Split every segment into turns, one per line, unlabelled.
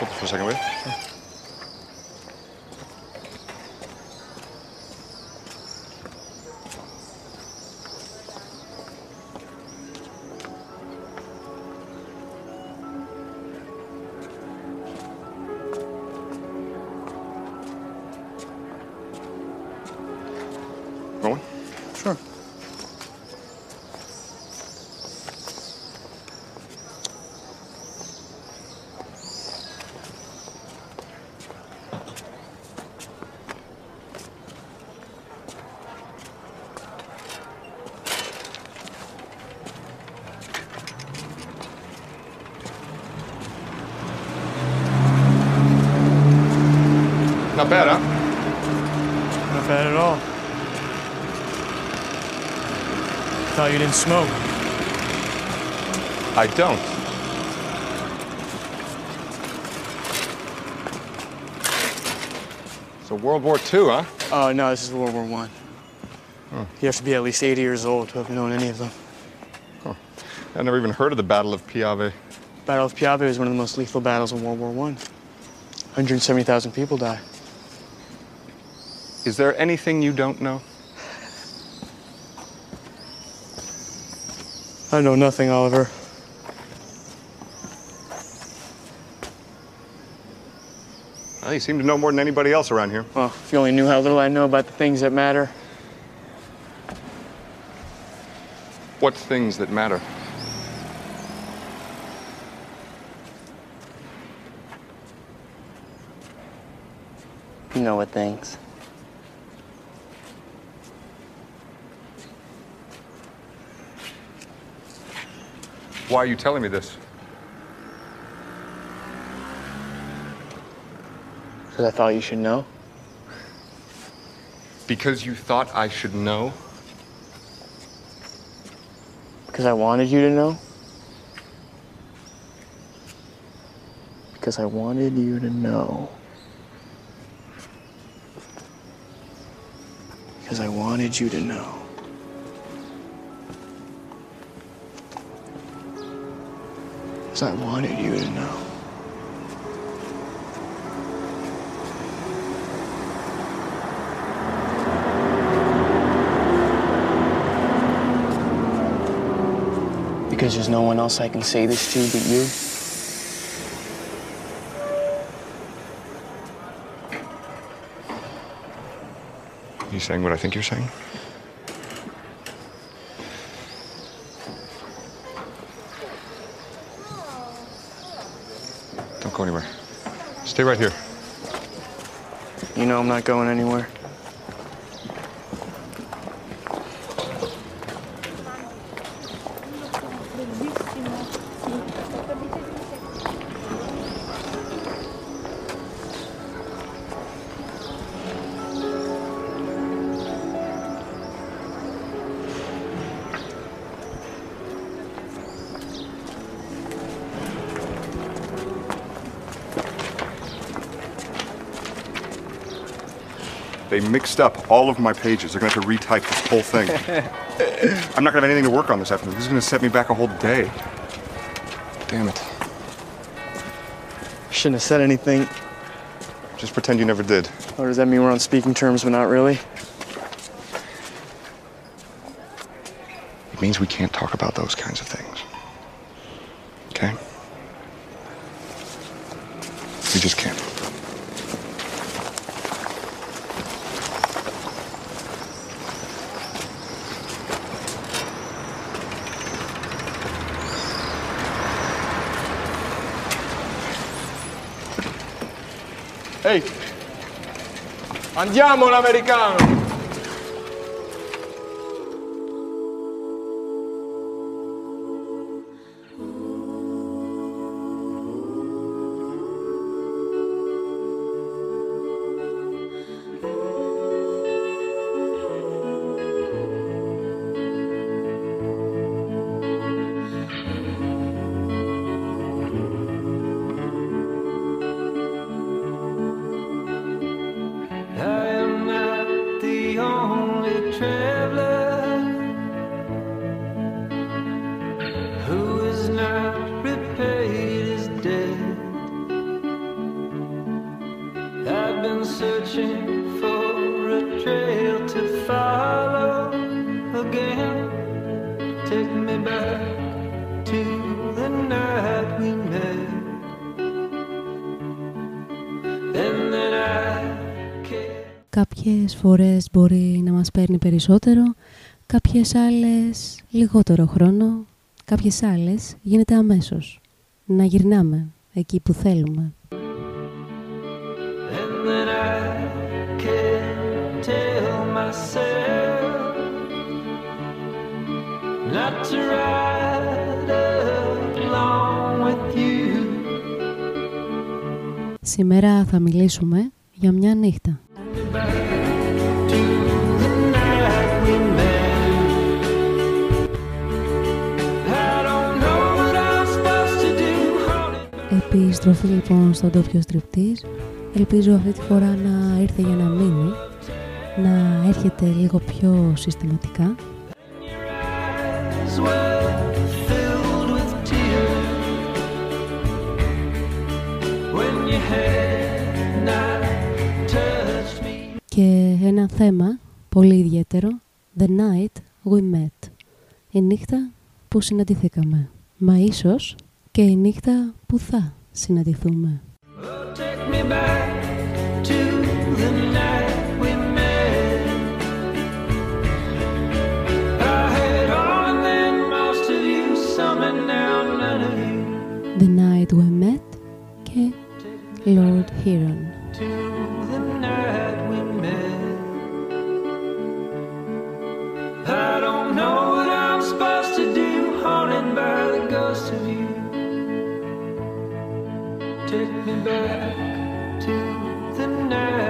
Komt er zeggen
we.
Not bad, huh?
Not bad at all. Thought you didn't smoke.
I don't. So World War II, huh?
Oh, no, this is World War One. You have to be at least 80 years old to have known any of them.
I never even heard of the Battle of Piave.
Battle of Piave was one of the most lethal battles in World War One. 170,000 people die.
Is there anything you don't know?
I know nothing, Oliver.
Well, you seem to know more than anybody else around here.
Well, if you only knew how little I know about the things that matter.
What things that matter?
You know what things.
Why are you telling me this?
Because I thought you should know.
Because you thought I should know?
Because I wanted you to know. Because I wanted you to know. Because I wanted you to know. Because I wanted you to know. Because there's no one else I can say this to but you.
You saying what I think you're saying? Go anywhere. Stay right here.
You know I'm not going anywhere.
They mixed up all of my pages. They're gonna have to retype this whole thing. I'm not gonna have anything to work on this afternoon. This is gonna set me back a whole day. Damn it.
Shouldn't have said anything.
Just pretend you never did.
Or does that mean we're on speaking terms but not really?
It means we can't talk about those kinds of things.
Andiamo l'americano!
Κάποιες φορές μπορεί να μας παίρνει περισσότερο, κάποιες άλλες λιγότερο χρόνο, κάποιες άλλες γίνεται αμέσως. Να γυρνάμε εκεί που θέλουμε. Σήμερα θα μιλήσουμε για μια νύχτα.
To the night we met. I don't know what I'm supposed to do. Hold it
Επιστροφή λοιπόν στον τόπιο στριπτής. Ελπίζω αυτή τη φορά να ήρθε για να μείνει, να έρχεται λίγο πιο συστηματικά και ένα θέμα πολύ ιδιαίτερο The Night We Met. Η νύχτα που συναντηθήκαμε. Μα ίσως και η νύχτα που θα συναντηθούμε.
Oh, take me back to the
Lord Huron
To the night we met. I don't know what I'm supposed to do, haunted by the ghost of you. Take me back to the night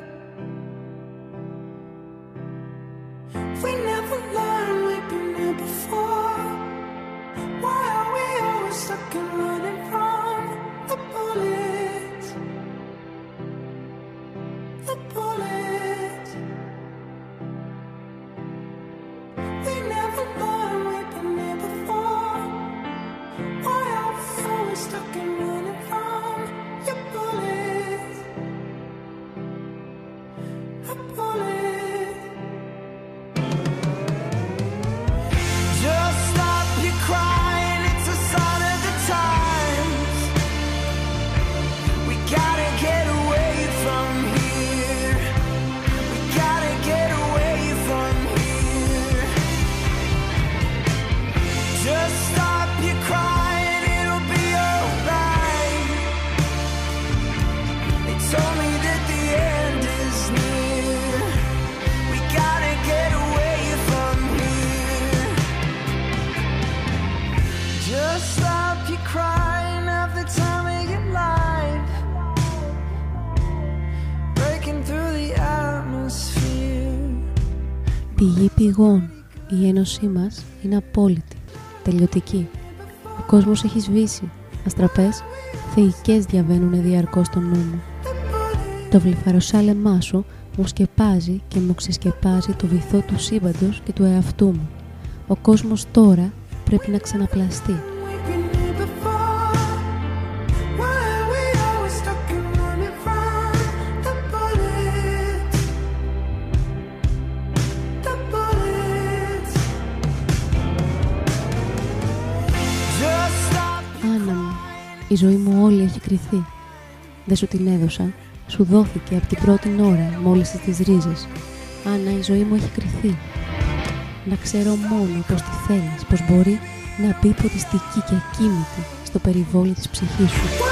Πηγή πηγών. Η ένωσή μας είναι απόλυτη, τελειωτική. Ο κόσμος έχει σβήσει. Αστραπές, θεϊκές διαβαίνουν διαρκώς στο νου μου. Το βλυφαροσάλεμά σου μου σκεπάζει και μου ξεσκεπάζει το βυθό του σύμπαντος και του εαυτού μου. Ο κόσμος τώρα πρέπει να ξαναπλαστεί. Η ζωή μου όλη έχει κρυθεί. Δεν σου την έδωσα. Σου δόθηκε από την πρώτη ώρα μόλις τις ρίζες. Άννα, η ζωή μου έχει κρυθεί.
να ξέρω μόνο πως τη θέλεις, πως μπορεί να μπει ποτιστική και ακίνητη στο περιβόλι της ψυχής σου.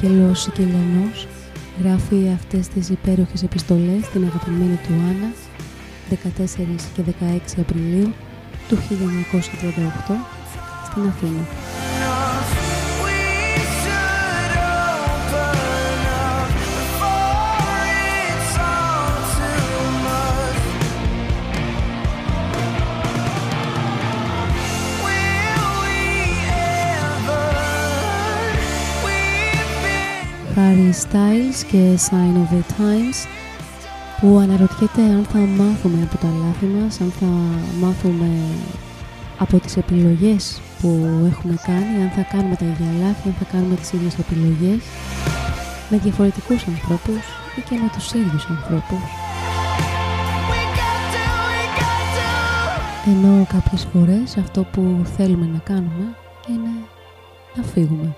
From?
Ο Άγγελος Σικελιανός γράφει αυτές τις υπέροχες επιστολές στην αγαπημένη του Άννα 14 και 16 Απριλίου του 1938 στην Αθήνα. Harry Styles και Sign of the Times που αναρωτιέται αν θα μάθουμε από τα λάθη μας, αν θα μάθουμε από τις επιλογές που έχουμε κάνει, αν θα κάνουμε τα ίδια λάθη, αν θα κάνουμε τις ίδιες επιλογές με διαφορετικούς ανθρώπους ή και με τους ίδιους ανθρώπους.
We got to, we got to.
Ενώ κάποιες φορές αυτό που θέλουμε να κάνουμε είναι να φύγουμε.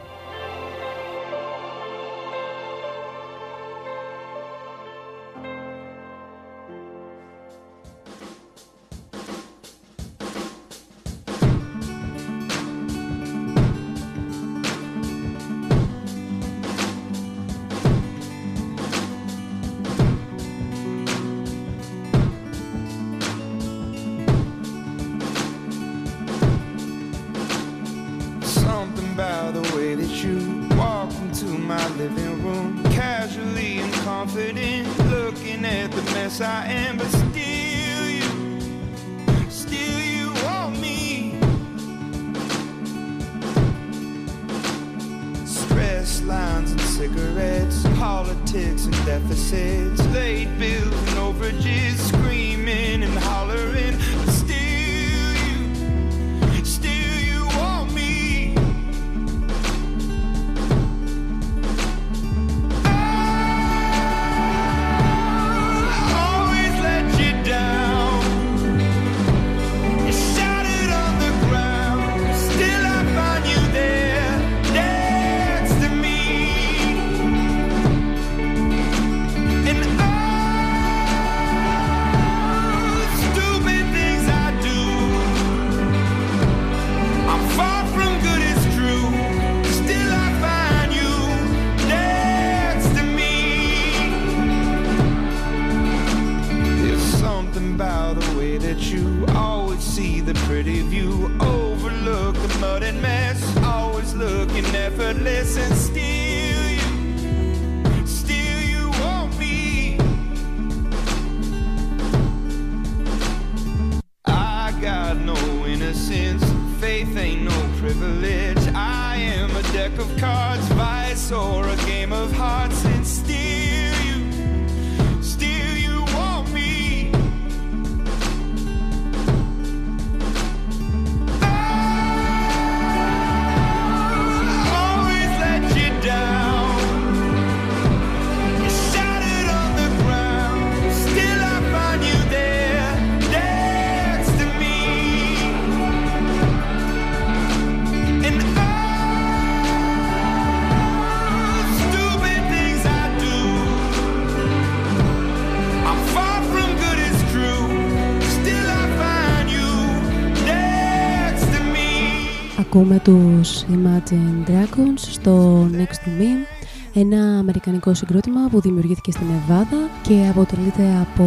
Ακούμε τους Imagine Dragons στο Next to Me, ένα αμερικανικό συγκρότημα που δημιουργήθηκε στην Εβάδα και αποτελείται από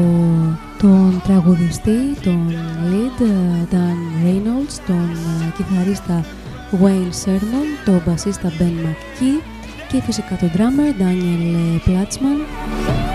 τον τραγουδιστή, τον lead Dan Reynolds, τον ε, κιθαρίστα Wayne Sermon, τον μπασίστα Ben McKee και φυσικά τον drummer Daniel Platzman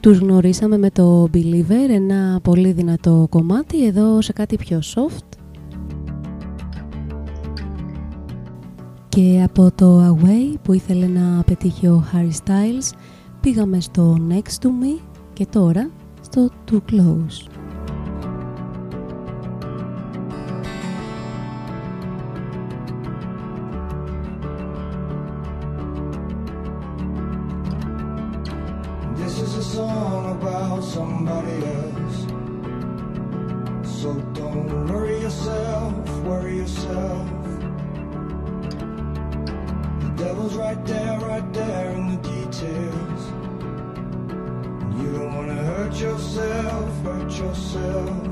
Τους γνωρίσαμε με το Believer, ένα πολύ δυνατό κομμάτι, εδώ σε κάτι πιο soft. Και από το Away που ήθελε να πετύχει ο Harry Styles,
πήγαμε στο Next to Me και τώρα στο Too Close.
Song about somebody else. So don't worry yourself, worry yourself. The devil's right there, right there in the details. You don't wanna hurt yourself, hurt yourself.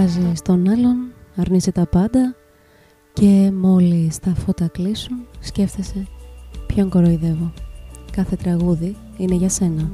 Καθησυχάζει στον άλλον, αρνείσαι τα πάντα και μόλις τα φώτα κλείσουν σκέφτεσαι ποιον κοροϊδεύω. Κάθε τραγούδι είναι για σένα.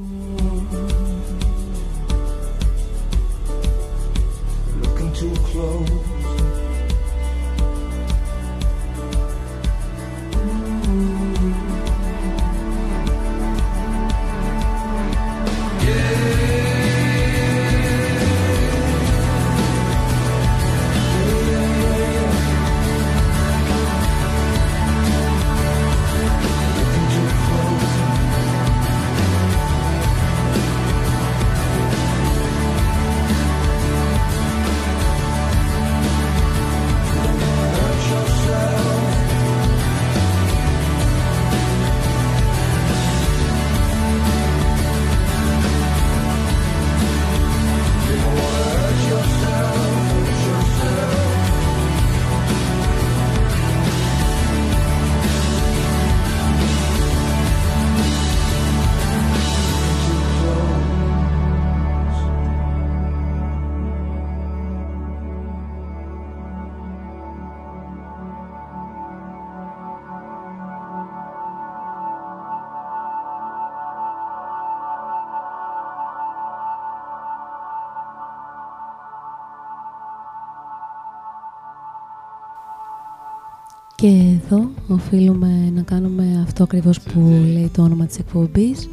Οφείλουμε να κάνουμε αυτό ακριβώς που λέει το όνομα της εκπομπής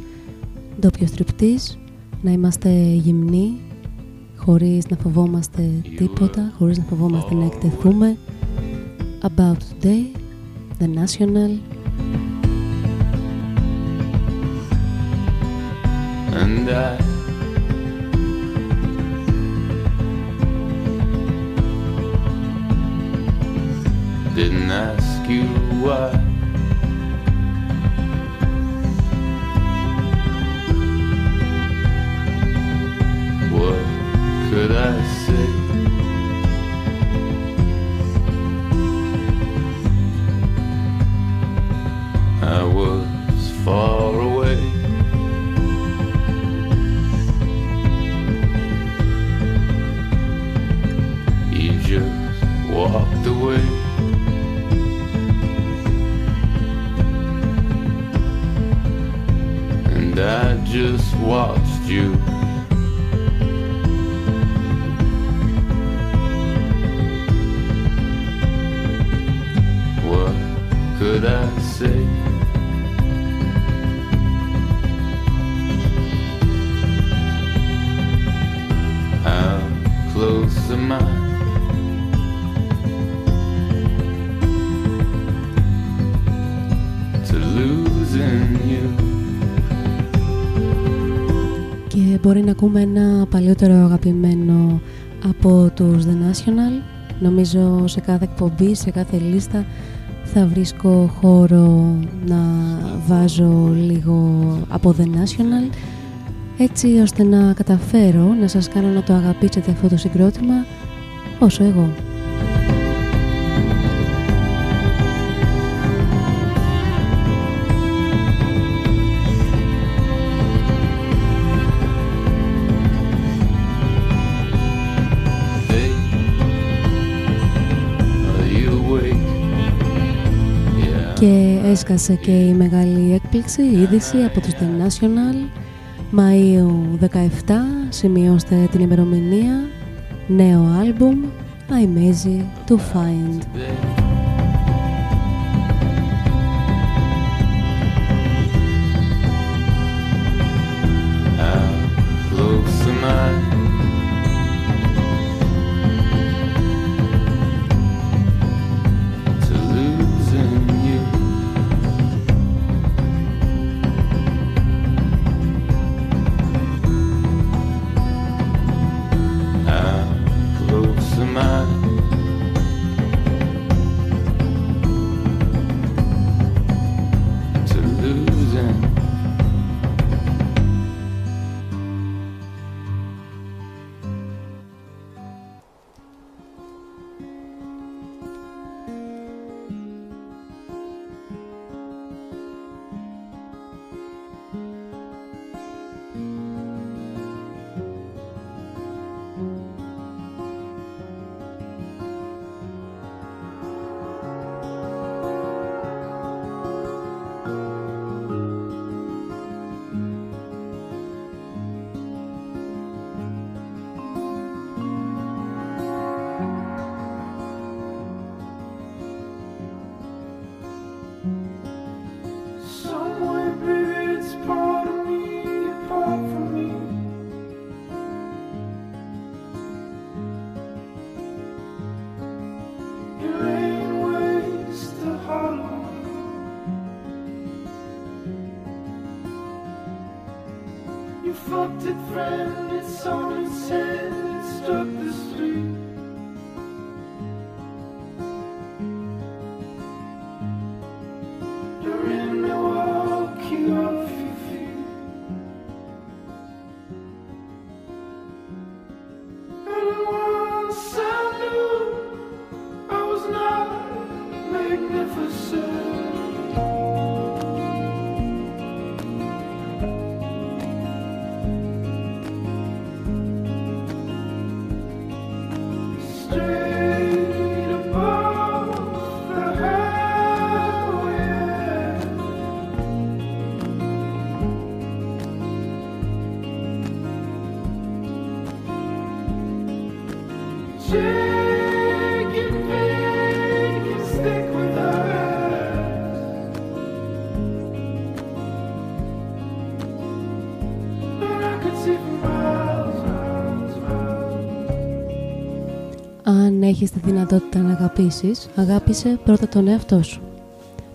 ντόπιο στριπτής, να είμαστε γυμνοί χωρίς να φοβόμαστε τίποτα, χωρίς να φοβόμαστε να εκτεθούμε. About Today, The National.
And I didn't ask you why. What could I say? I was far just
walk να ακούμε ένα παλιότερο αγαπημένο από τους The National. Νομίζω σε κάθε εκπομπή, σε κάθε λίστα θα βρίσκω χώρο να βάζω λίγο από The National έτσι ώστε να καταφέρω να σας κάνω να το αγαπήσετε αυτό το συγκρότημα όσο εγώ. Έσκασε και η μεγάλη έκπληξη, η είδηση από τους The National Μαΐου 17, σημειώστε την ημερομηνία, νέο άλμπουμ I'm easy to find. Έχεις τη δυνατότητα να αγαπήσεις, αγάπησε πρώτα τον εαυτό σου.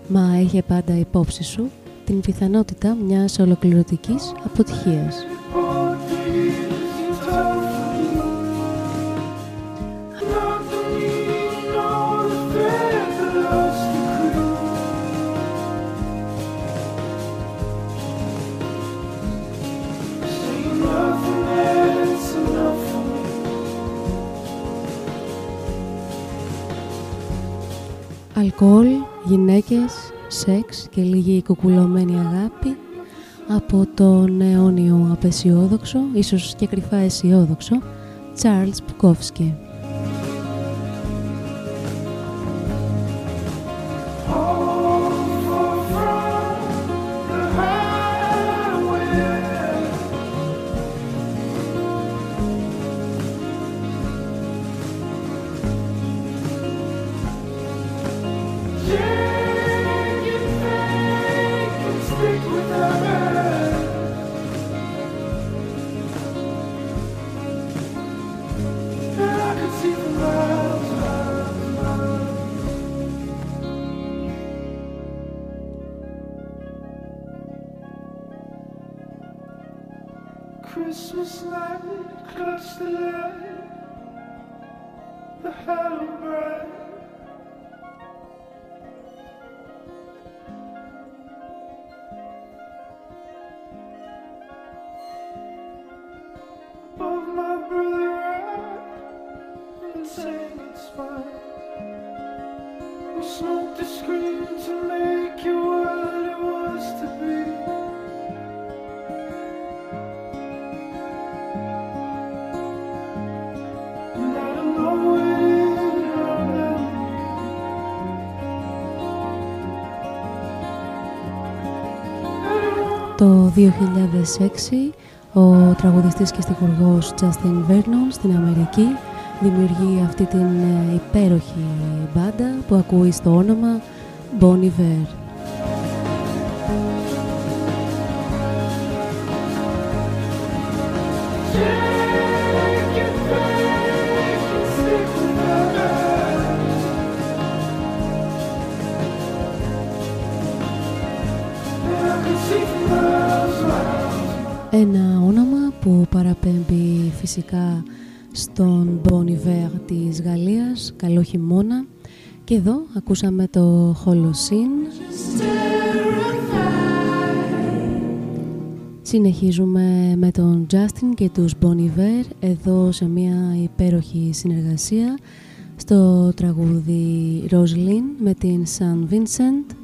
Μα είχε πάντα υπόψη σου την πιθανότητα μιας ολοκληρωτικής αποτυχίας. Γυναίκες, σεξ και λίγη κουκουλωμένη αγάπη από τον αιώνιο απεσιόδοξο, ίσως και κρυφά αισιόδοξο, Charles Bukowski. Christmas night, we the line.
Το 2006 ο τραγουδιστής και στιχουργός Justin Vernon στην Αμερική δημιουργεί αυτή την ε, υπέροχη μπάντα που ακούει στο όνομα Bon Iver. Φυσικά στον Bon Iver της Γαλλίας, καλό χειμώνα. Και εδώ ακούσαμε το Holocene. Συνεχίζουμε με τον Justin και τους Bon Iver εδώ σε μια υπέροχη συνεργασία στο τραγούδι Roslyn με την San Vincent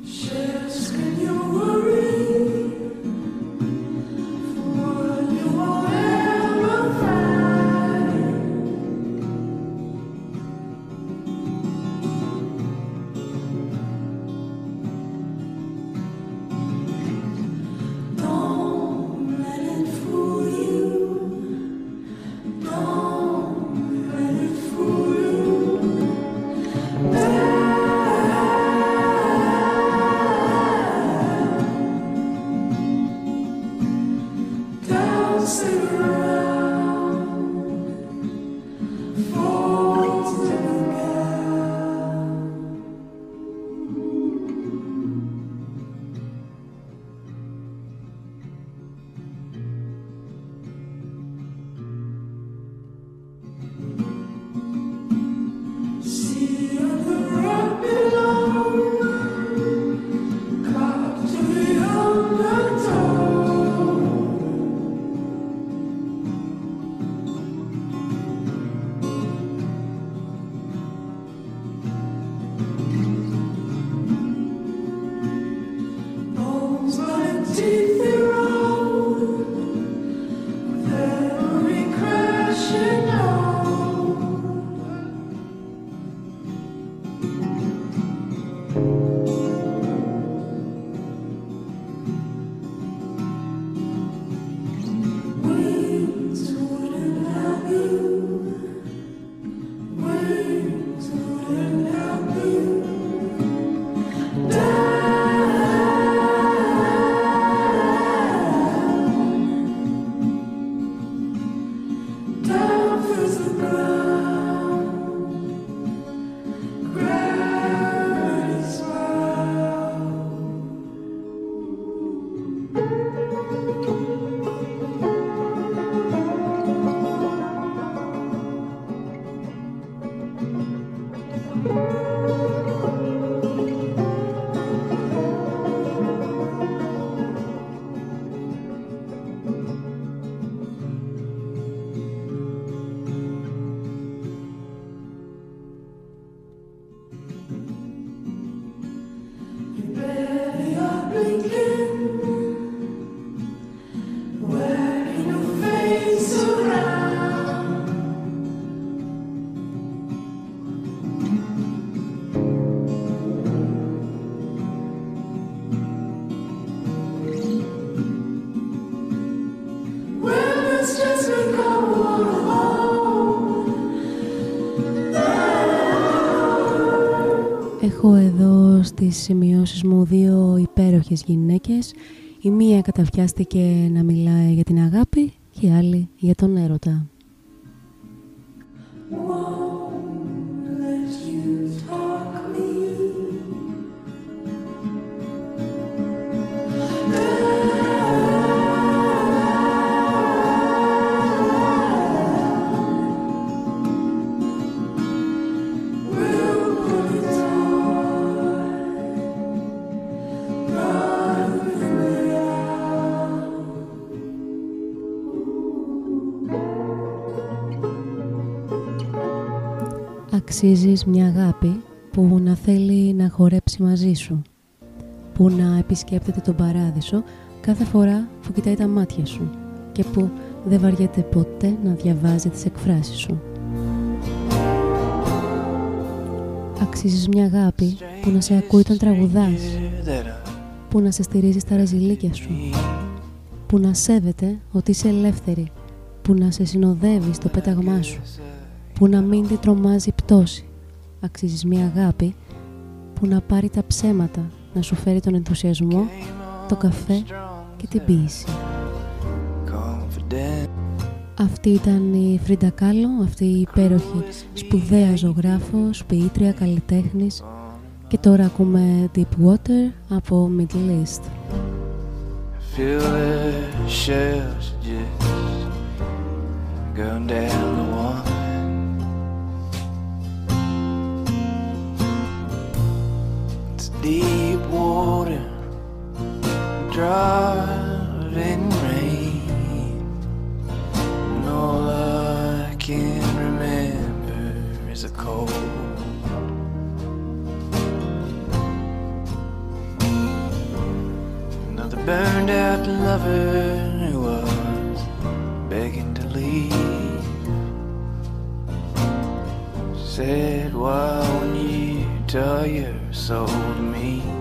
στις σημειώσεις μου δύο υπέροχες γυναίκες. Η μία καταφιάστηκε να μιλάει για την αγάπη και η άλλη για τον έρωτα.
Αξίζεις μια αγάπη που να θέλει να χορέψει μαζί σου. Που να επισκέπτεται τον παράδεισο κάθε φορά που κοιτάει τα μάτια σου και που δεν βαριέται ποτέ να διαβάζει τις εκφράσεις σου. Αξίζεις μια αγάπη που να σε ακούει όταν τραγουδάς, που να σε στηρίζει στα ρεζιλίκια σου, που να σέβεται ότι είσαι ελεύθερη, που να σε συνοδεύει στο πέταγμά σου, που να μην την τρομάζει η πτώση. Αξίζεις μια αγάπη που να πάρει τα ψέματα, να σου φέρει τον ενθουσιασμό, το καφέ και την ποίηση.
Confident.
Αυτή ήταν η Φρίντα Κάλλο, αυτή η υπέροχη σπουδαία ζωγράφος, ποιήτρια, καλλιτέχνης και τώρα ακούμε Deep Water από Middle East.
Feel deep water, driving rain, and all I can remember is a cold. Another burned out lover who was begging to leave. Said, Why you tell you sold me.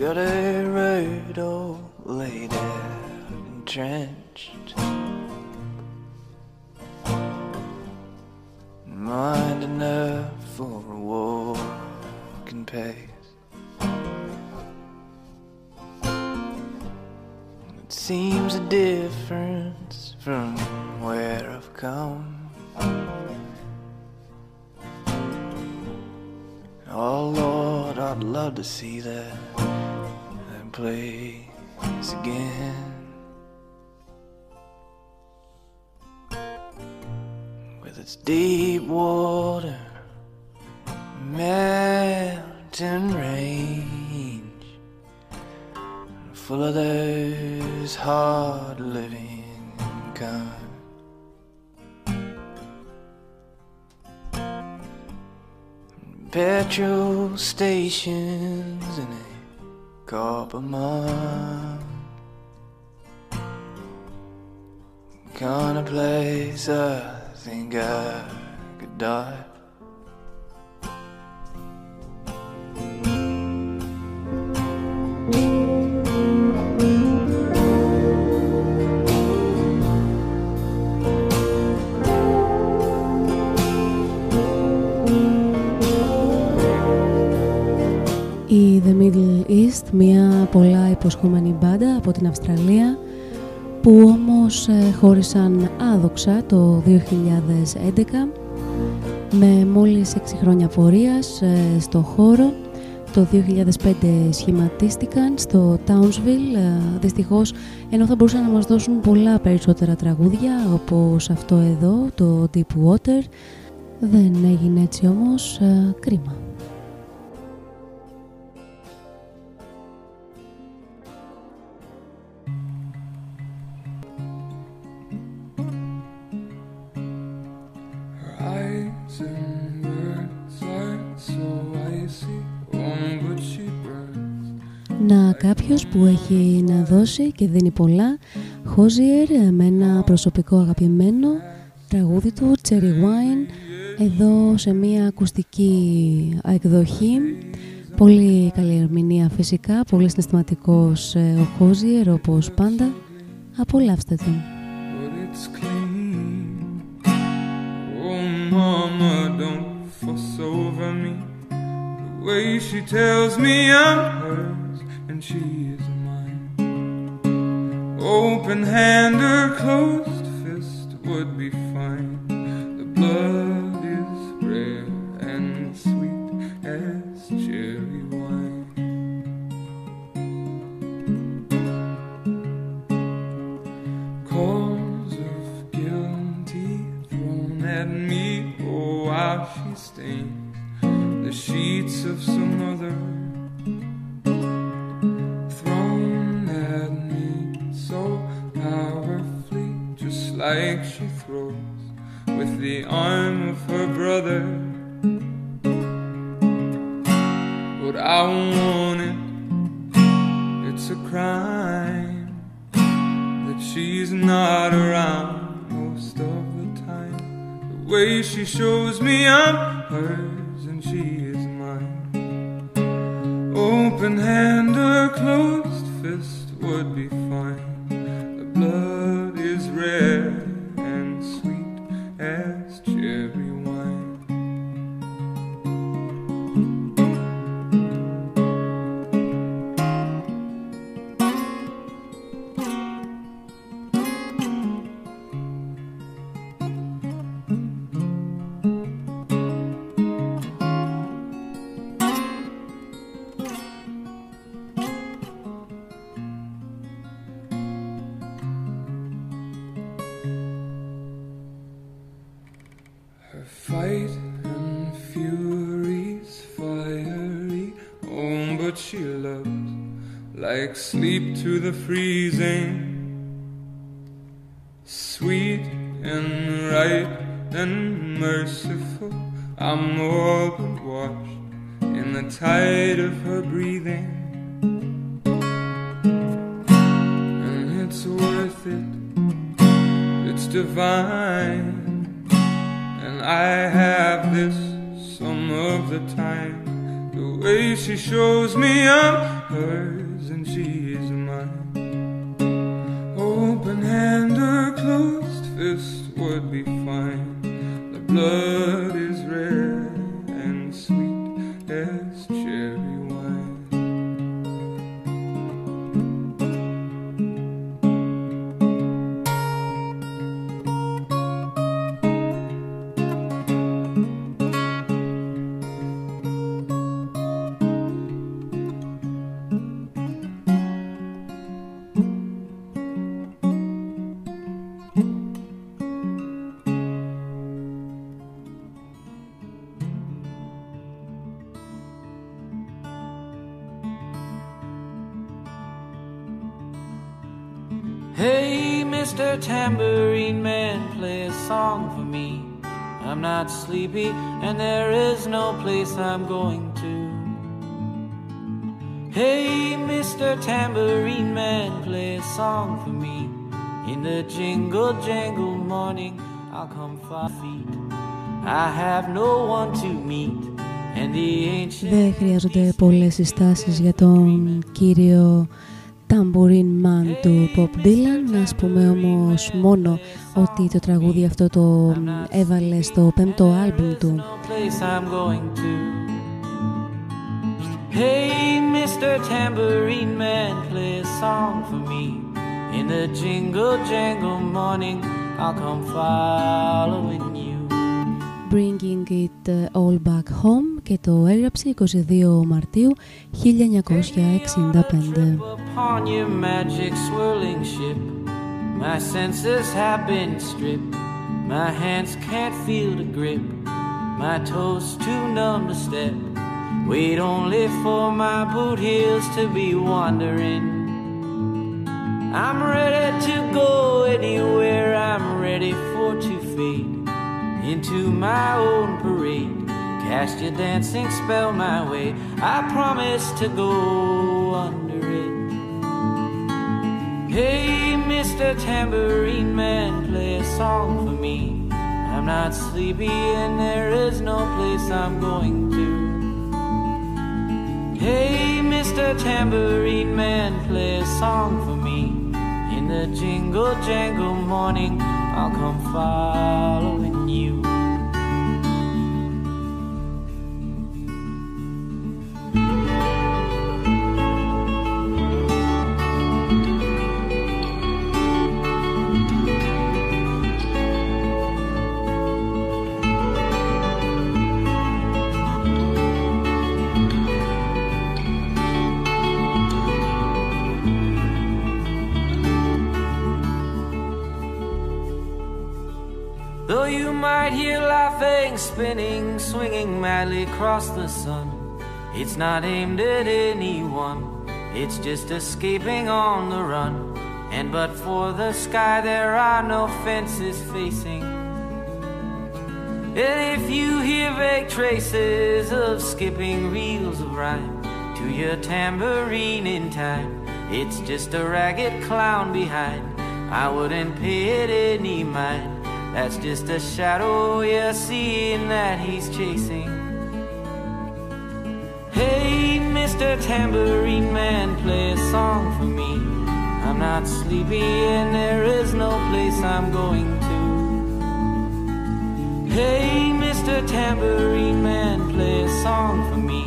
Got a road all laid out and drenched. Mind enough for a walking pace. It seems a difference from where I've come. Oh Lord, I'd love to see place again. With its deep water, mountain range, full of those hard living kind. Petrol stations Coppermine Gonna place I think I could die.
Υποσχόμενη μπάντα από την Αυστραλία που όμως ε, χώρισαν άδοξα το 2011 με μόλις 6 χρόνια πορείας ε, στο χώρο. Το 2005 σχηματίστηκαν στο Townsville, ε, δυστυχώς ενώ θα μπορούσαν να μας δώσουν πολλά περισσότερα τραγούδια όπως αυτό εδώ, το Deep Water. Δεν έγινε έτσι όμως, ε, κρίμα. Που έχει να δώσει και δίνει πολλά Χόζιερ με ένα προσωπικό αγαπημένο τραγούδι του Cherry Wine εδώ σε μια ακουστική εκδοχή πολύ καλή ερμηνεία φυσικά πολύ συναισθηματικός ε, ο Χόζιερ όπως πάντα απολαύστε τον
but it's clean. Oh, mama, don't fuss over me. The way she tells me I'm hers and she is mine. Open hand or closed fist would be fine. The blood with the arm of her brother. But I want it, it's a crime that she's not around most of the time. The way she shows me I'm hers and she is mine. Open hand or closed fist would be fine. The blood is rare to the freezing. Sweet and right and merciful, I'm all but washed in the tide of her breathing. And it's worth it, it's divine. And I have this some of the time. The way she shows me I'm hers Open hand or closed fist would be fine. The blood
Δεν χρειάζονται πολλές συστάσεις για τον κύριο Tambourine Man του Pop Dylan. Να πούμε όμως μόνο ότι το τραγούδι αυτό το έβαλε στο πέμπτο άλμπουμ του.
no place I'm going to. Hey, Mr. Tambourine Man, play a song for me. In the jingle jangle morning, I'll come following you.
Bringing It All Back Home και το έγραψε 22 Μαρτίου 1965.
Upon your magic swirling ship, my senses have been stripped. My hands can't feel the grip, my toes too numb to step. Wait only for my boot heels to be wandering. I'm ready to go anywhere, I'm ready for to fade into my own parade. Cast your dancing spell my way, I promise to go under it. Hey, Mr. Tambourine Man, play a song for me. I'm not sleepy and there is no place I'm going to. Hey, Mr. Tambourine Man, play a song for me. The jingle jangle morning, I'll come following you. Across the sun, it's not aimed at anyone, it's just escaping on the run. And but for the sky, there are no fences facing. And if you hear vague traces of skipping reels of rhyme to your tambourine in time, it's just a ragged clown behind. I wouldn't pay it any mind. That's just a shadow you're seeing that he's chasing. Hey, Mr. Tambourine Man, play a song for me. I'm not sleepy and there is no place I'm going to. Hey, Mr. Tambourine Man, play a song for me.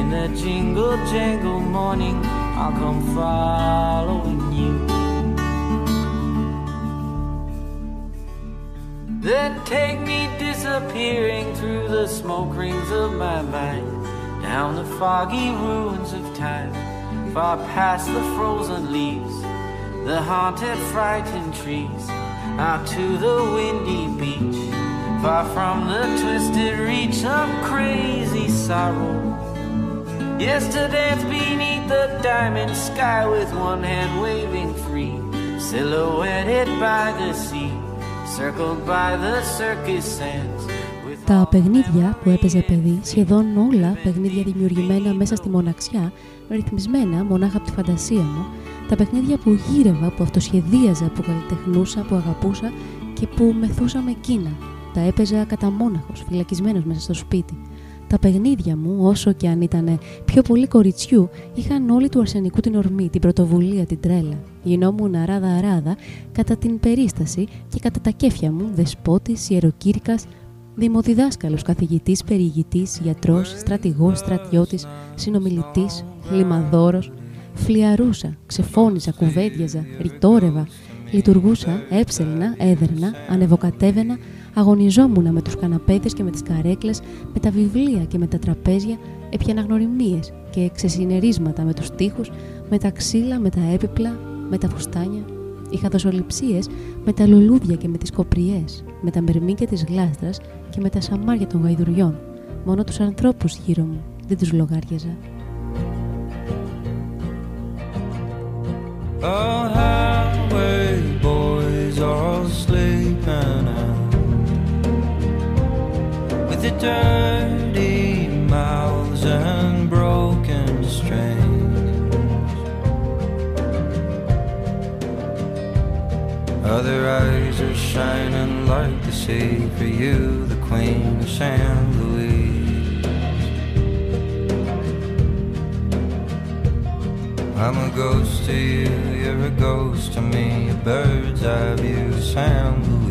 In the jingle jangle morning, I'll come following you. Then take me disappearing through the smoke rings of my mind, down the foggy ruins of time, far past the frozen leaves, the haunted, frightened trees, out to the windy beach, far from the twisted reach of crazy sorrow. Yes, to dance beneath the diamond sky with one hand waving free, silhouetted by the sea, circled by the circus sands. With
Τα
all
παιχνίδια που έπαιζε παιδί, σχεδόν όλα παιχνίδια δημιουργημένα μέσα στη μοναξιά, ρυθμισμένα μονάχα από τη φαντασία μου, τα παιχνίδια που γύρευα, που αυτοσχεδίαζα, που καλλιτεχνούσα, που αγαπούσα και που μεθούσα με εκείνα. Τα έπαιζα κατά μόναχος, φυλακισμένος μέσα στο σπίτι. Τα παιχνίδια μου, όσο και αν ήταν πιο πολύ κοριτσιού, είχαν όλοι του αρσενικού την ορμή, την πρωτοβουλία, την τρέλα. Γινόμουν αράδα-αράδα κατά την περίσταση και κατά τα κέφια μου, δεσπότης, ιεροκήρυκας, Δημοδιδάσκαλος, καθηγητής, περιηγητής, γιατρός, στρατηγός, στρατιώτης, συνομιλητής, λιμαδόρος, φλιαρούσα, ξεφώνησα, κουβέντιαζα, ρητόρευα, λειτουργούσα, έψελνα, έδερνα, ανεβοκατέβαινα, αγωνιζόμουν με τους καναπέδες και με τις καρέκλες, με τα βιβλία και με τα τραπέζια, έπιανα γνωριμίες και ξεσυνερίσματα με τους τοίχους, με τα ξύλα, με τα έπιπλα, με τα φουστάνια, Είχα δοσοληψίες με τα λουλούδια και με τις κοπριές, με τα μερμήκια της γλάστρας και με τα σαμάρια των γαϊδουριών. Μόνο τους ανθρώπους γύρω μου δεν τους λογάριαζα.
A highway boy
all sleeping in with the dirty mouths and broken strings. Other eyes are shining like the sea for you, the queen of San Luis. I'm a ghost to you, you're a ghost to me, a bird's eye view, San Luis.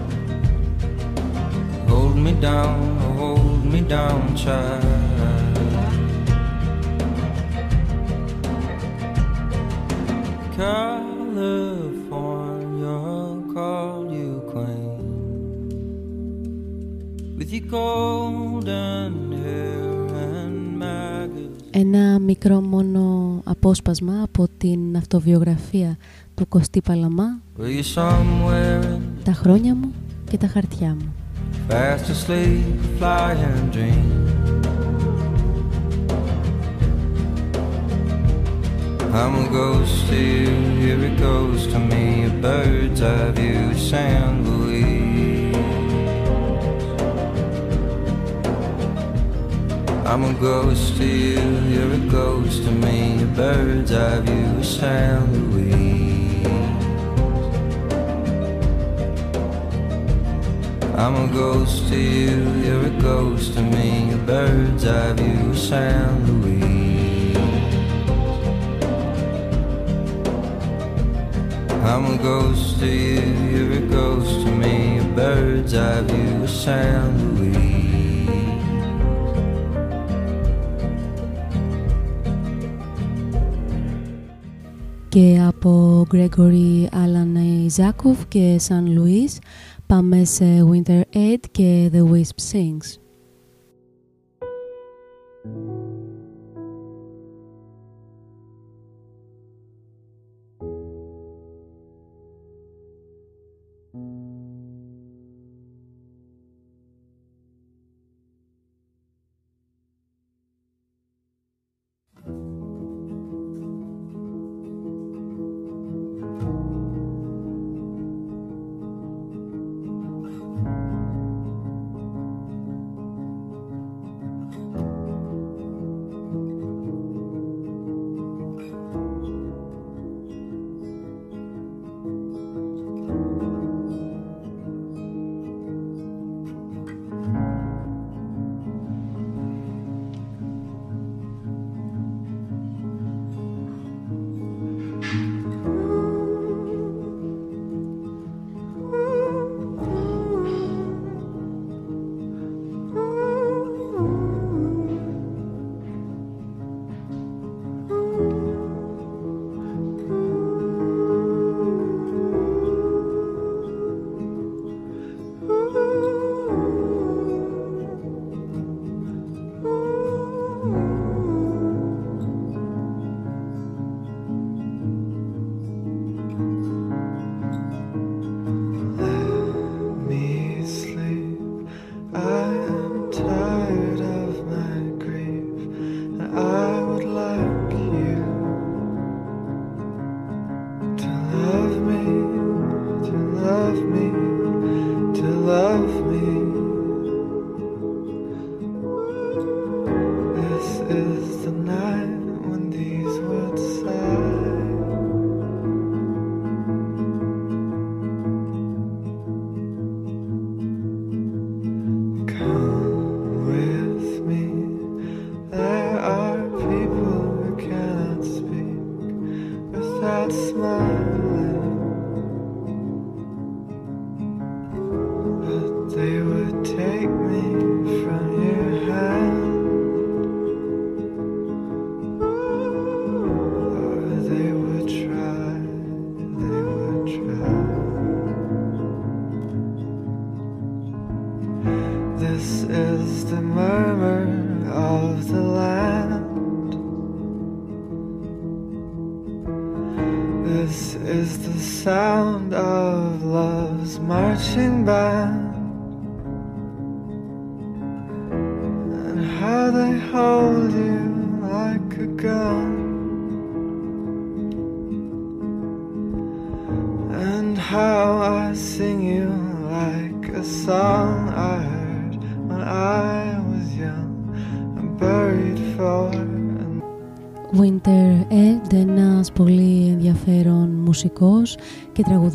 Ένα μικρό μόνο απόσπασμα από την αυτοβιογραφία του Κωστή Παλαμά, τα χρόνια μου και τα χαρτιά μου.
Fast asleep, flying dream? I'm a ghost you, you're a ghost to me, a bird's eye view, San Luis. I'm a ghost you, you're a ghost to me, a bird's eye view, San Luis. I'm a ghost to you, you're a ghost to me, a bird's eye view, San Luis. I'm a ghost to you, you're a ghost to me, a bird's eye view, San Luis.
Και από Gregory Alan Isakov και San Luis πάμε σε Winter Aid και The Wisp Sings.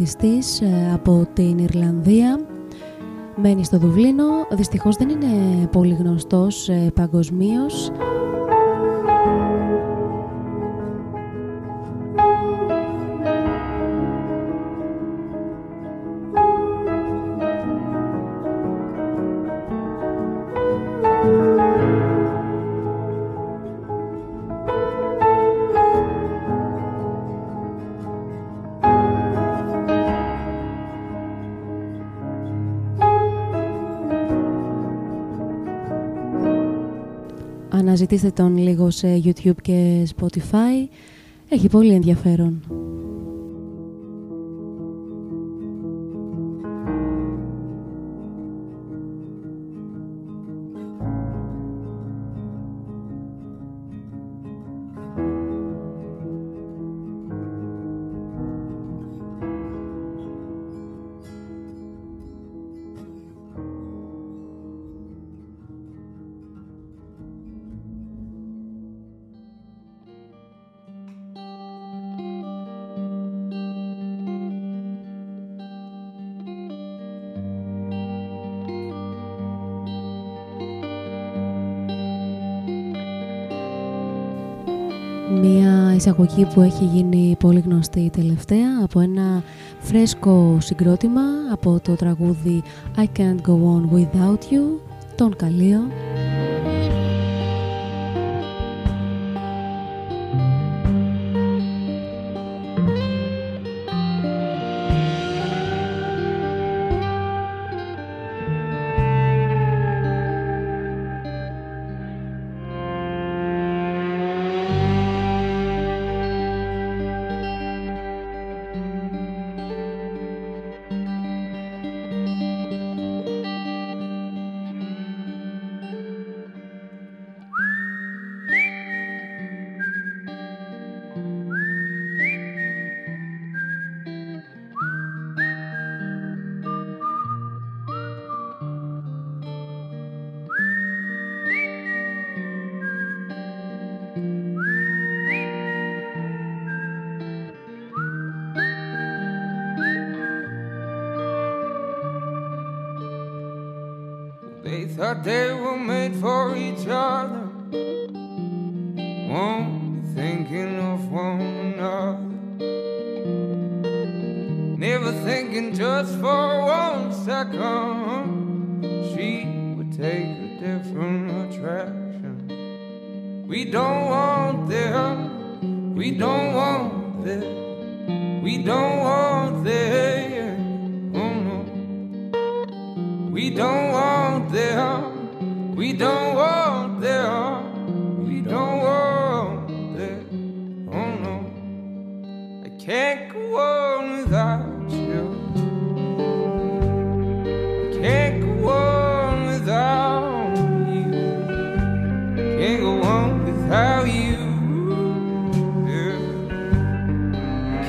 Τραγουδιστής ε, από την Ιρλανδία. Μένει στο Δουβλίνο, δυστυχώς δεν είναι πολύ γνωστός ε, παγκοσμίως. Αναζητήστε τον λίγο σε YouTube και Spotify. Έχει πολύ ενδιαφέρον. Εισαγωγή που έχει γίνει πολύ γνωστή τελευταία από ένα φρέσκο συγκρότημα από το τραγούδι I Can't Go On Without You, τον Καλίο.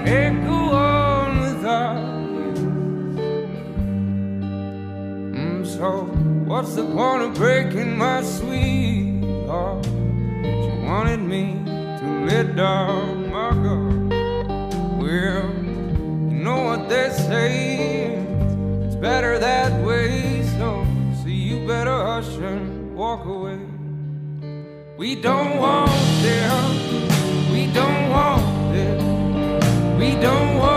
Can't go on without you. So, what's the point of breaking my sweetheart? She wanted me to let down my guard. Well, you know what they say, it's better that way. So, so you better hush and walk away. We don't want them. Don't want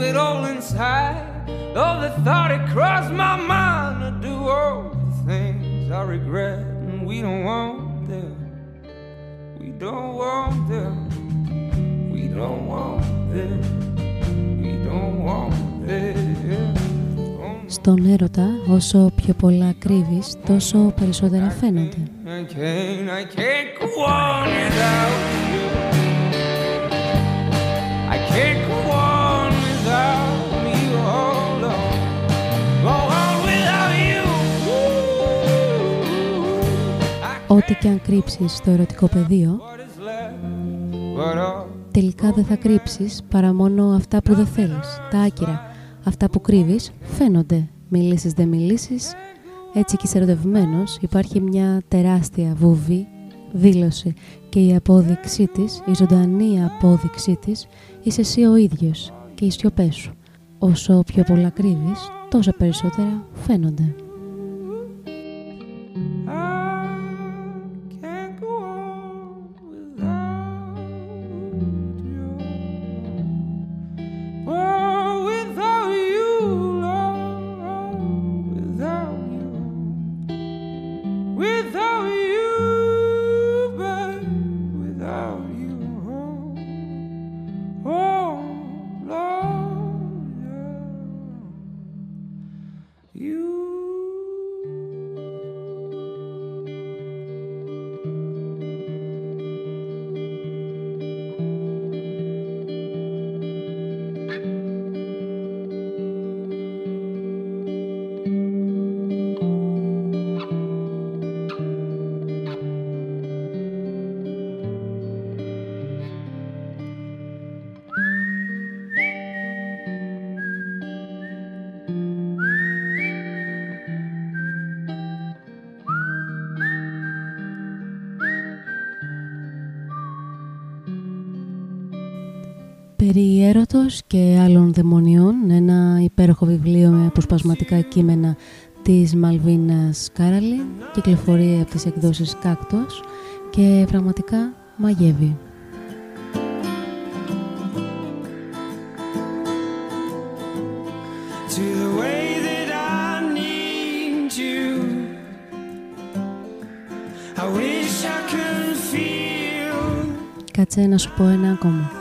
keep it all inside. Though the thought it crossed my mind to do all the things I regret, and we don't want them. We don't want them. We don't want them. We don't want them.
Στον έρωτα, όσο πιο πολλά κρύβεις, τόσο περισσότερα φαίνονται.
I can't, I can't
Ό,τι και αν κρύψεις στο ερωτικό πεδίο,
what is left but all
τελικά δεν θα κρύψεις παρά μόνο αυτά που δεν θέλεις, τα άκυρα. Αυτά που κρύβεις φαίνονται. Μιλήσεις δεν μιλήσεις, έτσι και είσαι ερωτευμένος, υπάρχει μια τεράστια βουβή, δήλωση και η απόδειξή της, η ζωντανή απόδειξή της, είσαι εσύ ο ίδιος και οι σιωπές σου. Όσο πιο πολλά κρύβεις, τόσο περισσότερα φαίνονται. Περί έρωτος και άλλων δαιμονιών, ένα υπέροχο βιβλίο με αποσπασματικά κείμενα της Μαλβίνας Κάραλιν, κυκλοφορεί από τις εκδόσεις Κάκτος και πραγματικά μαγεύει.
to the way that I need you. I wish I could feel
Κάτσε να σου πω ένα ακόμα.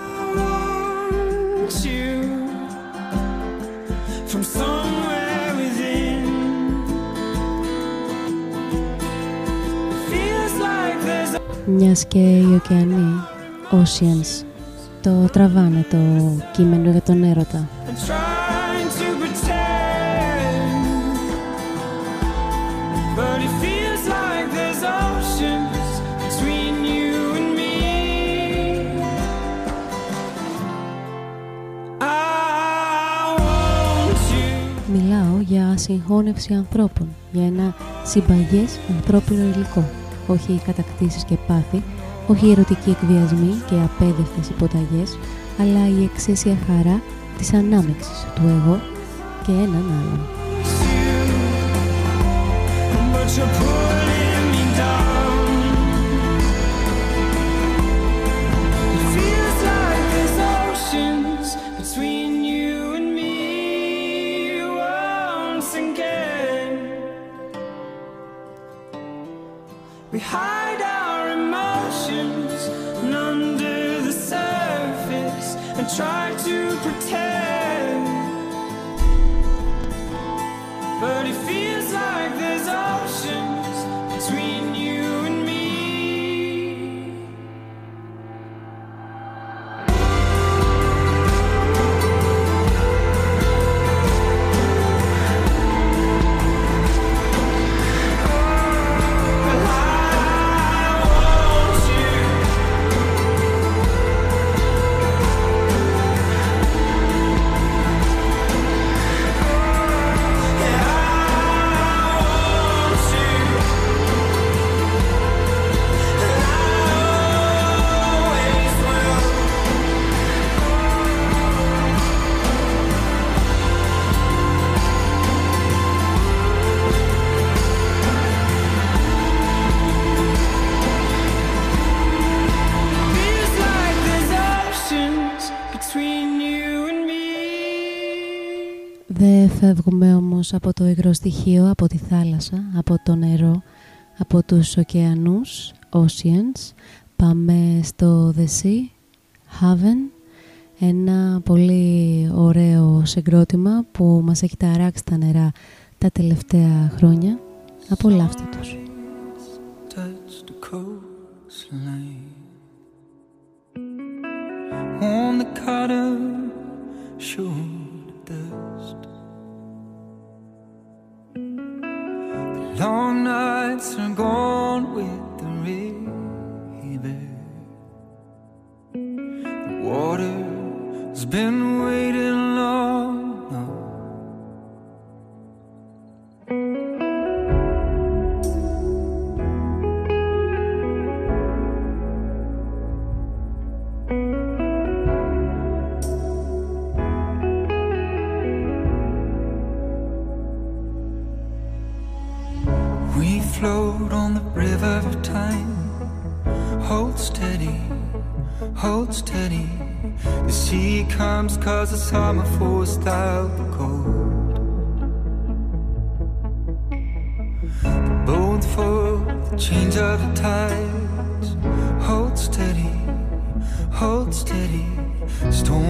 Μιας και οι ωκεανοί, Oceans, το τραβάνε το κείμενο για τον έρωτα.
I'm trying to pretend, but it feels like there's oceans between you and me. I want you.
Μιλάω για συγχώνευση ανθρώπων, για ένα συμπαγές ανθρώπινο υλικό. Όχι κατακτήσεις και πάθη, όχι ερωτικοί εκβιασμοί και απέδευτες υποταγές, αλλά η εξαίσια χαρά της ανάμειξης του εγώ και έναν άλλον.
Try to pretend. But it
φεύγουμε όμως από το υγρό στοιχείο, από τη θάλασσα, από το νερό, από τους ωκεανούς, oceans. Πάμε στο The Sea, Haven, ένα πολύ ωραίο συγκρότημα που μας έχει ταράξει τα νερά τα τελευταία χρόνια. Απολαύστε τους.
touch the coastline. On the cutter, long nights are gone with the river. The water's been waiting long. Float on the river of time. Hold steady, hold steady. The sea comes cause the summer forced out the cold. The boat for the change of the tides. Hold steady, hold steady. Storm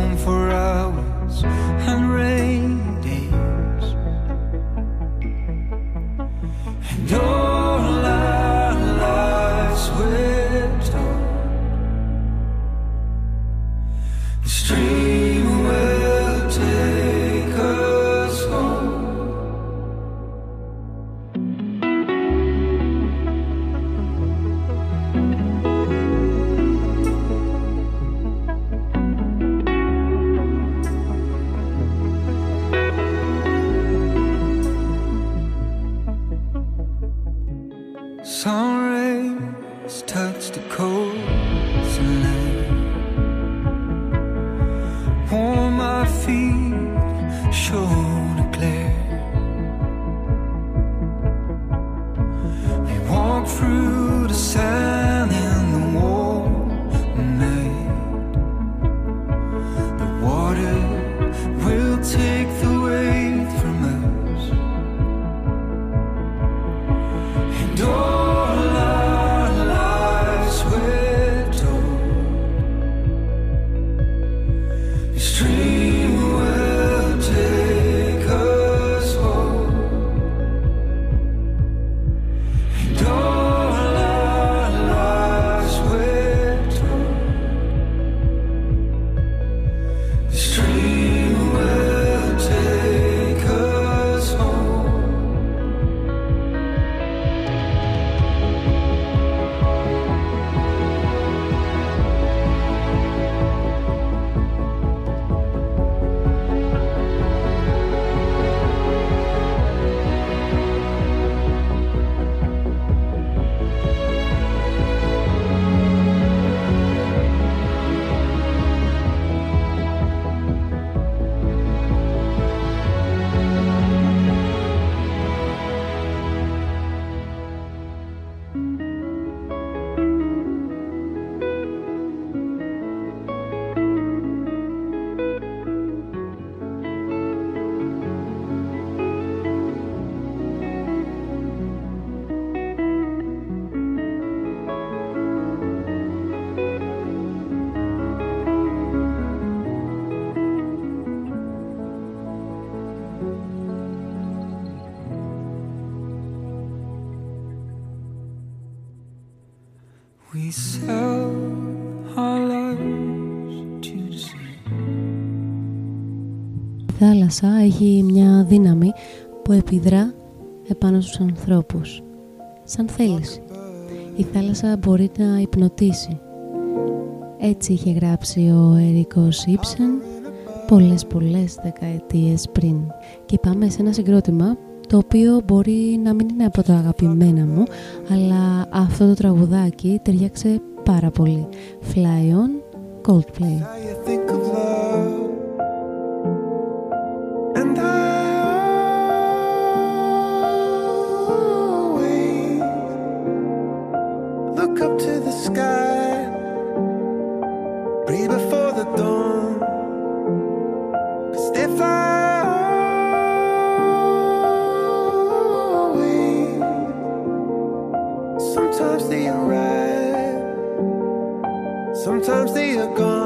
θάλασσα έχει μια δύναμη που επιδρά επάνω στους ανθρώπους. Σαν θέληση. Η θάλασσα μπορεί να υπνοτίσει. Έτσι είχε γράψει ο Ερικός Ήψεν πολλές πολλές δεκαετίες πριν. Και πάμε σε ένα συγκρότημα το οποίο μπορεί να μην είναι από τα αγαπημένα μου, αλλά αυτό το τραγουδάκι ταιριάξε πάρα πολύ. Fly on, Coldplay.
sky. Breathe before the dawn. Cause they fly away. Sometimes they arrive. Sometimes they are gone.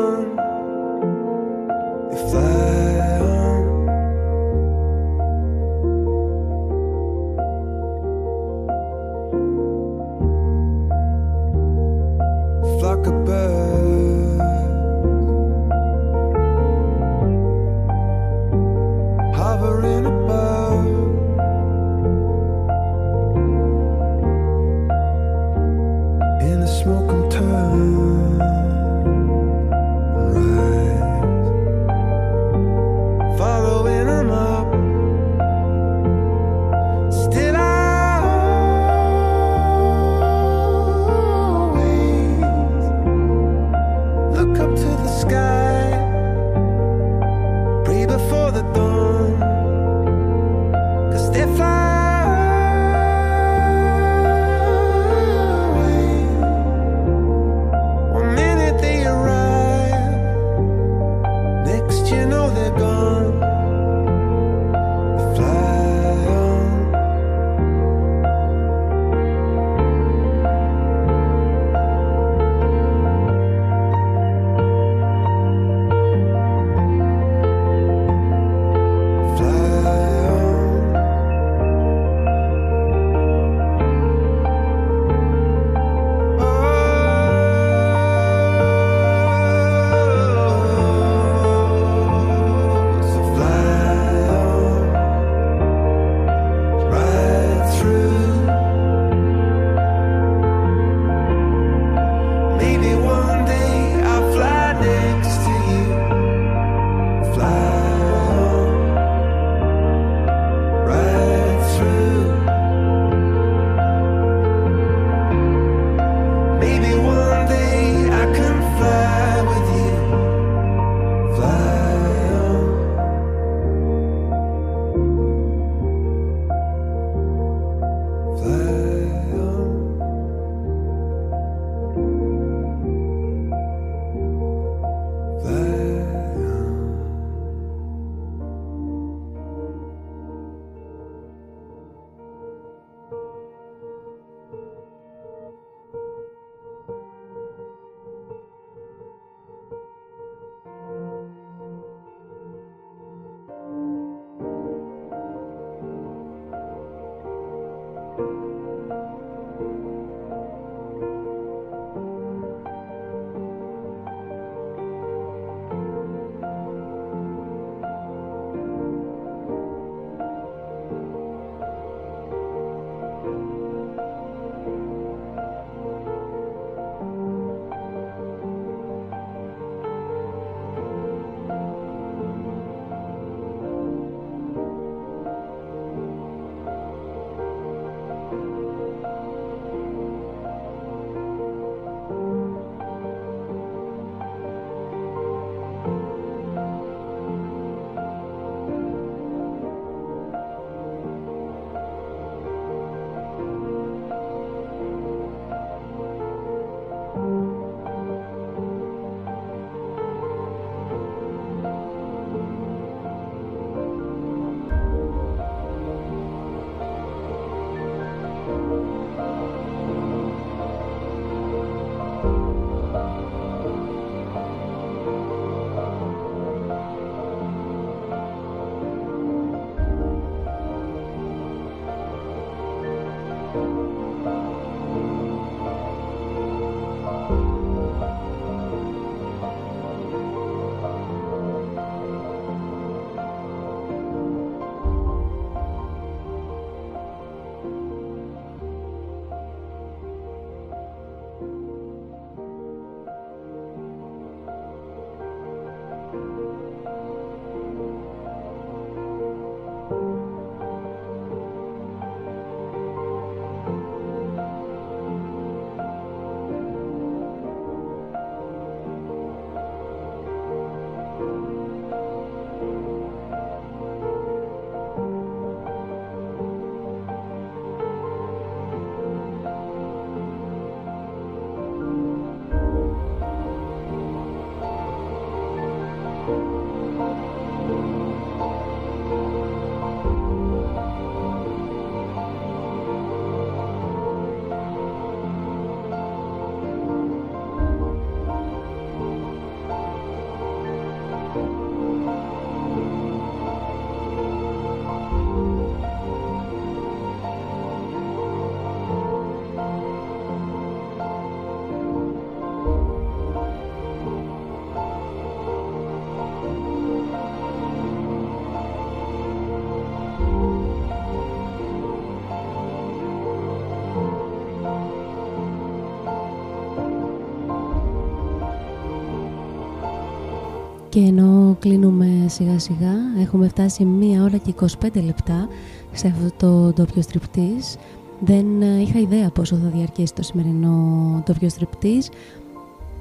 Και ενώ κλείνουμε σιγά σιγά, έχουμε φτάσει μία ώρα και 25 λεπτά σε αυτό το ντόπιο στριπτής. Δεν ε, είχα ιδέα πόσο θα διαρκέσει το σημερινό ντόπιο στριπτής.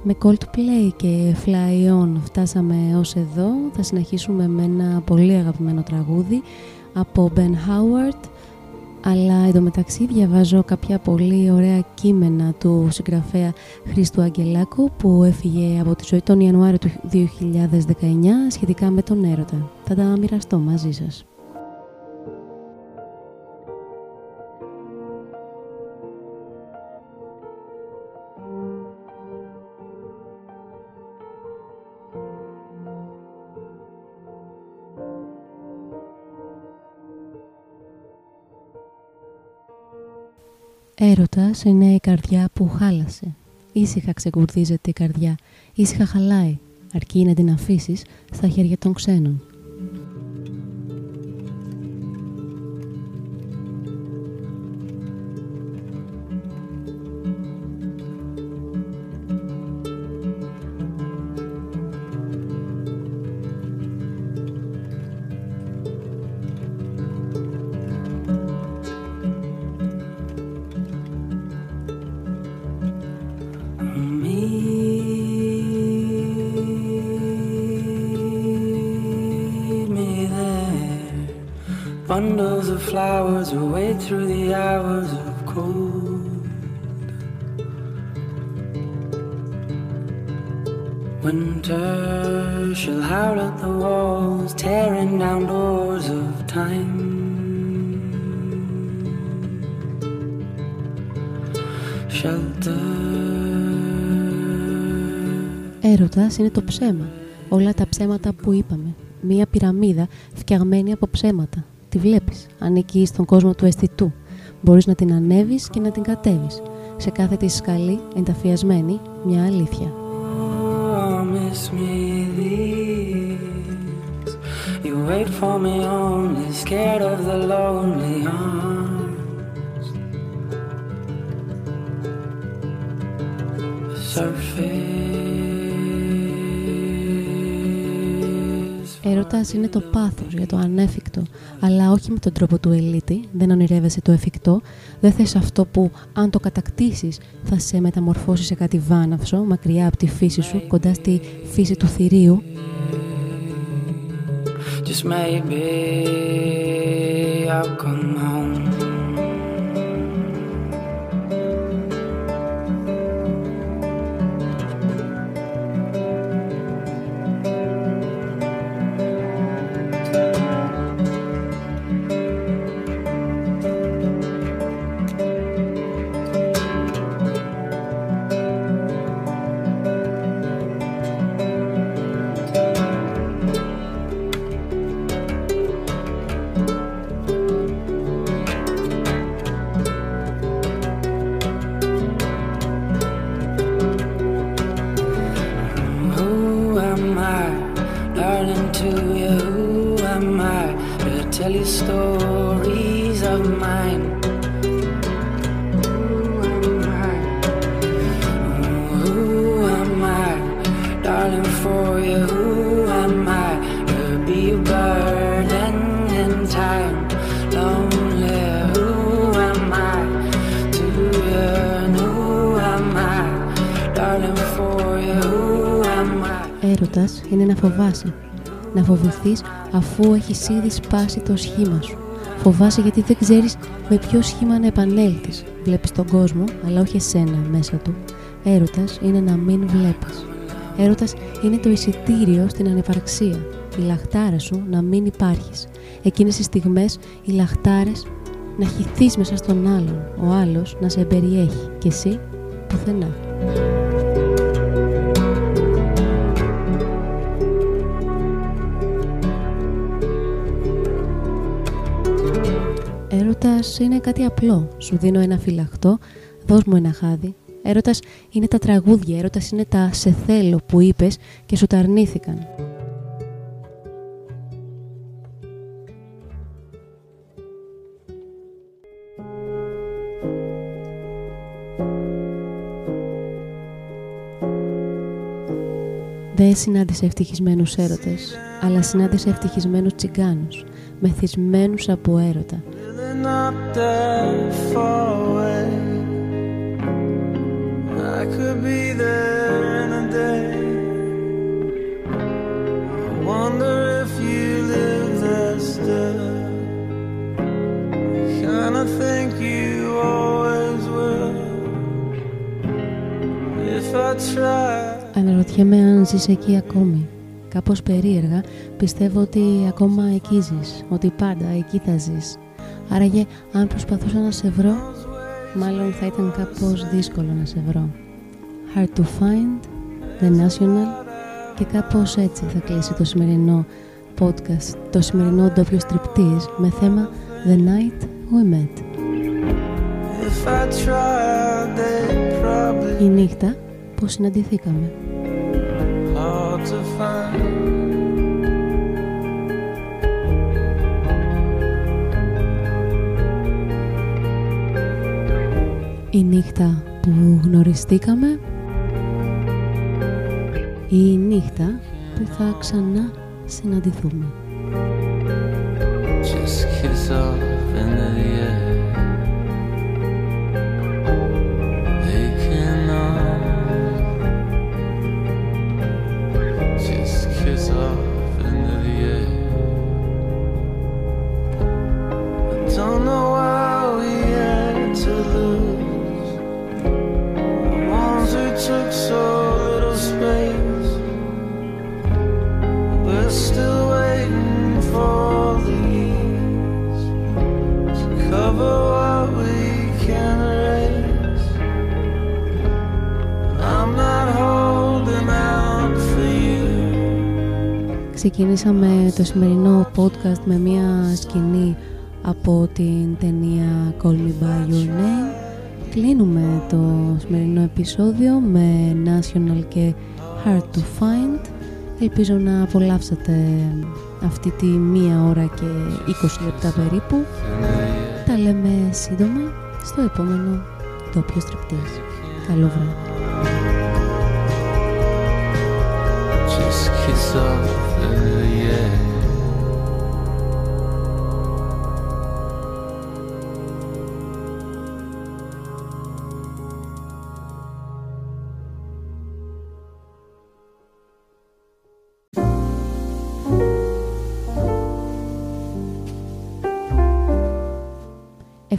Με Coldplay και Fly On φτάσαμε ως εδώ. Θα συνεχίσουμε με ένα πολύ αγαπημένο τραγούδι από Ben Howard. Αλλά εντωμεταξύ διαβάζω κάποια πολύ ωραία κείμενα του συγγραφέα Χρήστου Αγγελάκου που έφυγε από τη ζωή τον Ιανουάριο του 2019 σχετικά με τον έρωτα. Θα τα μοιραστώ μαζί σας. Έρωτας είναι η καρδιά που χάλασε. Ήσυχα ξεκουρδίζεται η καρδιά, ήσυχα χαλάει, αρκεί να την αφήσεις στα χέρια των ξένων.
Shelter.
Έρωτας είναι το ψέμα. Όλα τα ψέματα που είπαμε. Μία πυραμίδα φτιαγμένη από ψέματα. Τη βλέπεις. Ανήκει στον κόσμο του αισθητού. Μπορείς να την ανέβεις και να την κατέβεις. Σε κάθε τη σκαλή, ενταφιασμένη, μια αλήθεια.
Promise me this. You wait for me only, scared of the lonely Surface.
Έρωτας είναι το πάθος για το ανέφικτο, αλλά όχι με τον τρόπο του ελίτη, δεν ονειρεύεσαι το εφικτό, δεν θες αυτό που αν το κατακτήσεις θα σε μεταμορφώσει σε κάτι βάναυσο, μακριά από τη φύση σου, κοντά στη φύση του θηρίου.
Just maybe I'll come home.
Να φοβηθείς αφού έχεις ήδη σπάσει το σχήμα σου. Φοβάσαι γιατί δεν ξέρεις με ποιο σχήμα να επανέλθεις. Βλέπεις τον κόσμο, αλλά όχι εσένα μέσα του. Έρωτας είναι να μην βλέπεις. Έρωτας είναι το εισιτήριο στην ανυπαρξία. Η λαχτάρα σου να μην υπάρχεις. Εκείνες οι στιγμές οι λαχτάρες να χυθείς μέσα στον άλλον. Ο άλλος να σε περιέχει. Και εσύ πουθενά. Έρωτας είναι κάτι απλό. Σου δίνω ένα φυλαχτό, δώσ' μου ένα χάδι. Έρωτας είναι τα τραγούδια, έρωτας είναι τα «σε θέλω» που είπες και σου τα αρνήθηκαν. Δεν συνάντησε ευτυχισμένους έρωτες, αλλά συνάντησε ευτυχισμένους τσιγκάνους, μεθυσμένους από έρωτα.
Really not that far away. I could be there in a day. I wonder if you live there still. Kinda think you always will. If I try.
Αναρωτιέμαι αν ζεις εκεί ακόμη. Κάπως περίεργα πιστεύω ότι ακόμα εκεί ζεις, ότι πάντα εκεί θα ζεις. Άραγε αν προσπαθούσα να σε βρω, μάλλον θα ήταν κάπως δύσκολο να σε βρω. Hard to find, The National και κάπως έτσι θα κλείσει το σημερινό podcast, το σημερινό ντόπιο στριπτής με θέμα The Night We Met.
If I tried, they'd probably
Η νύχτα που συναντηθήκαμε.
hard to find.
Η νύχτα που γνωριστήκαμε ή η νύχτα που θα ξανά συναντηθούμε.
Just kiss off into the air.
Ξεκινήσαμε το σημερινό podcast με μια σκηνή από την ταινία Call Me By Your Name. Κλείνουμε το σημερινό επεισόδιο με National και Hard to Find. Ελπίζω να απολαύσατε αυτή τη μία ώρα και 20 λεπτά περίπου. Τα λέμε σύντομα στο επόμενο Τόπιο Στριπτής. Καλό βράδυ.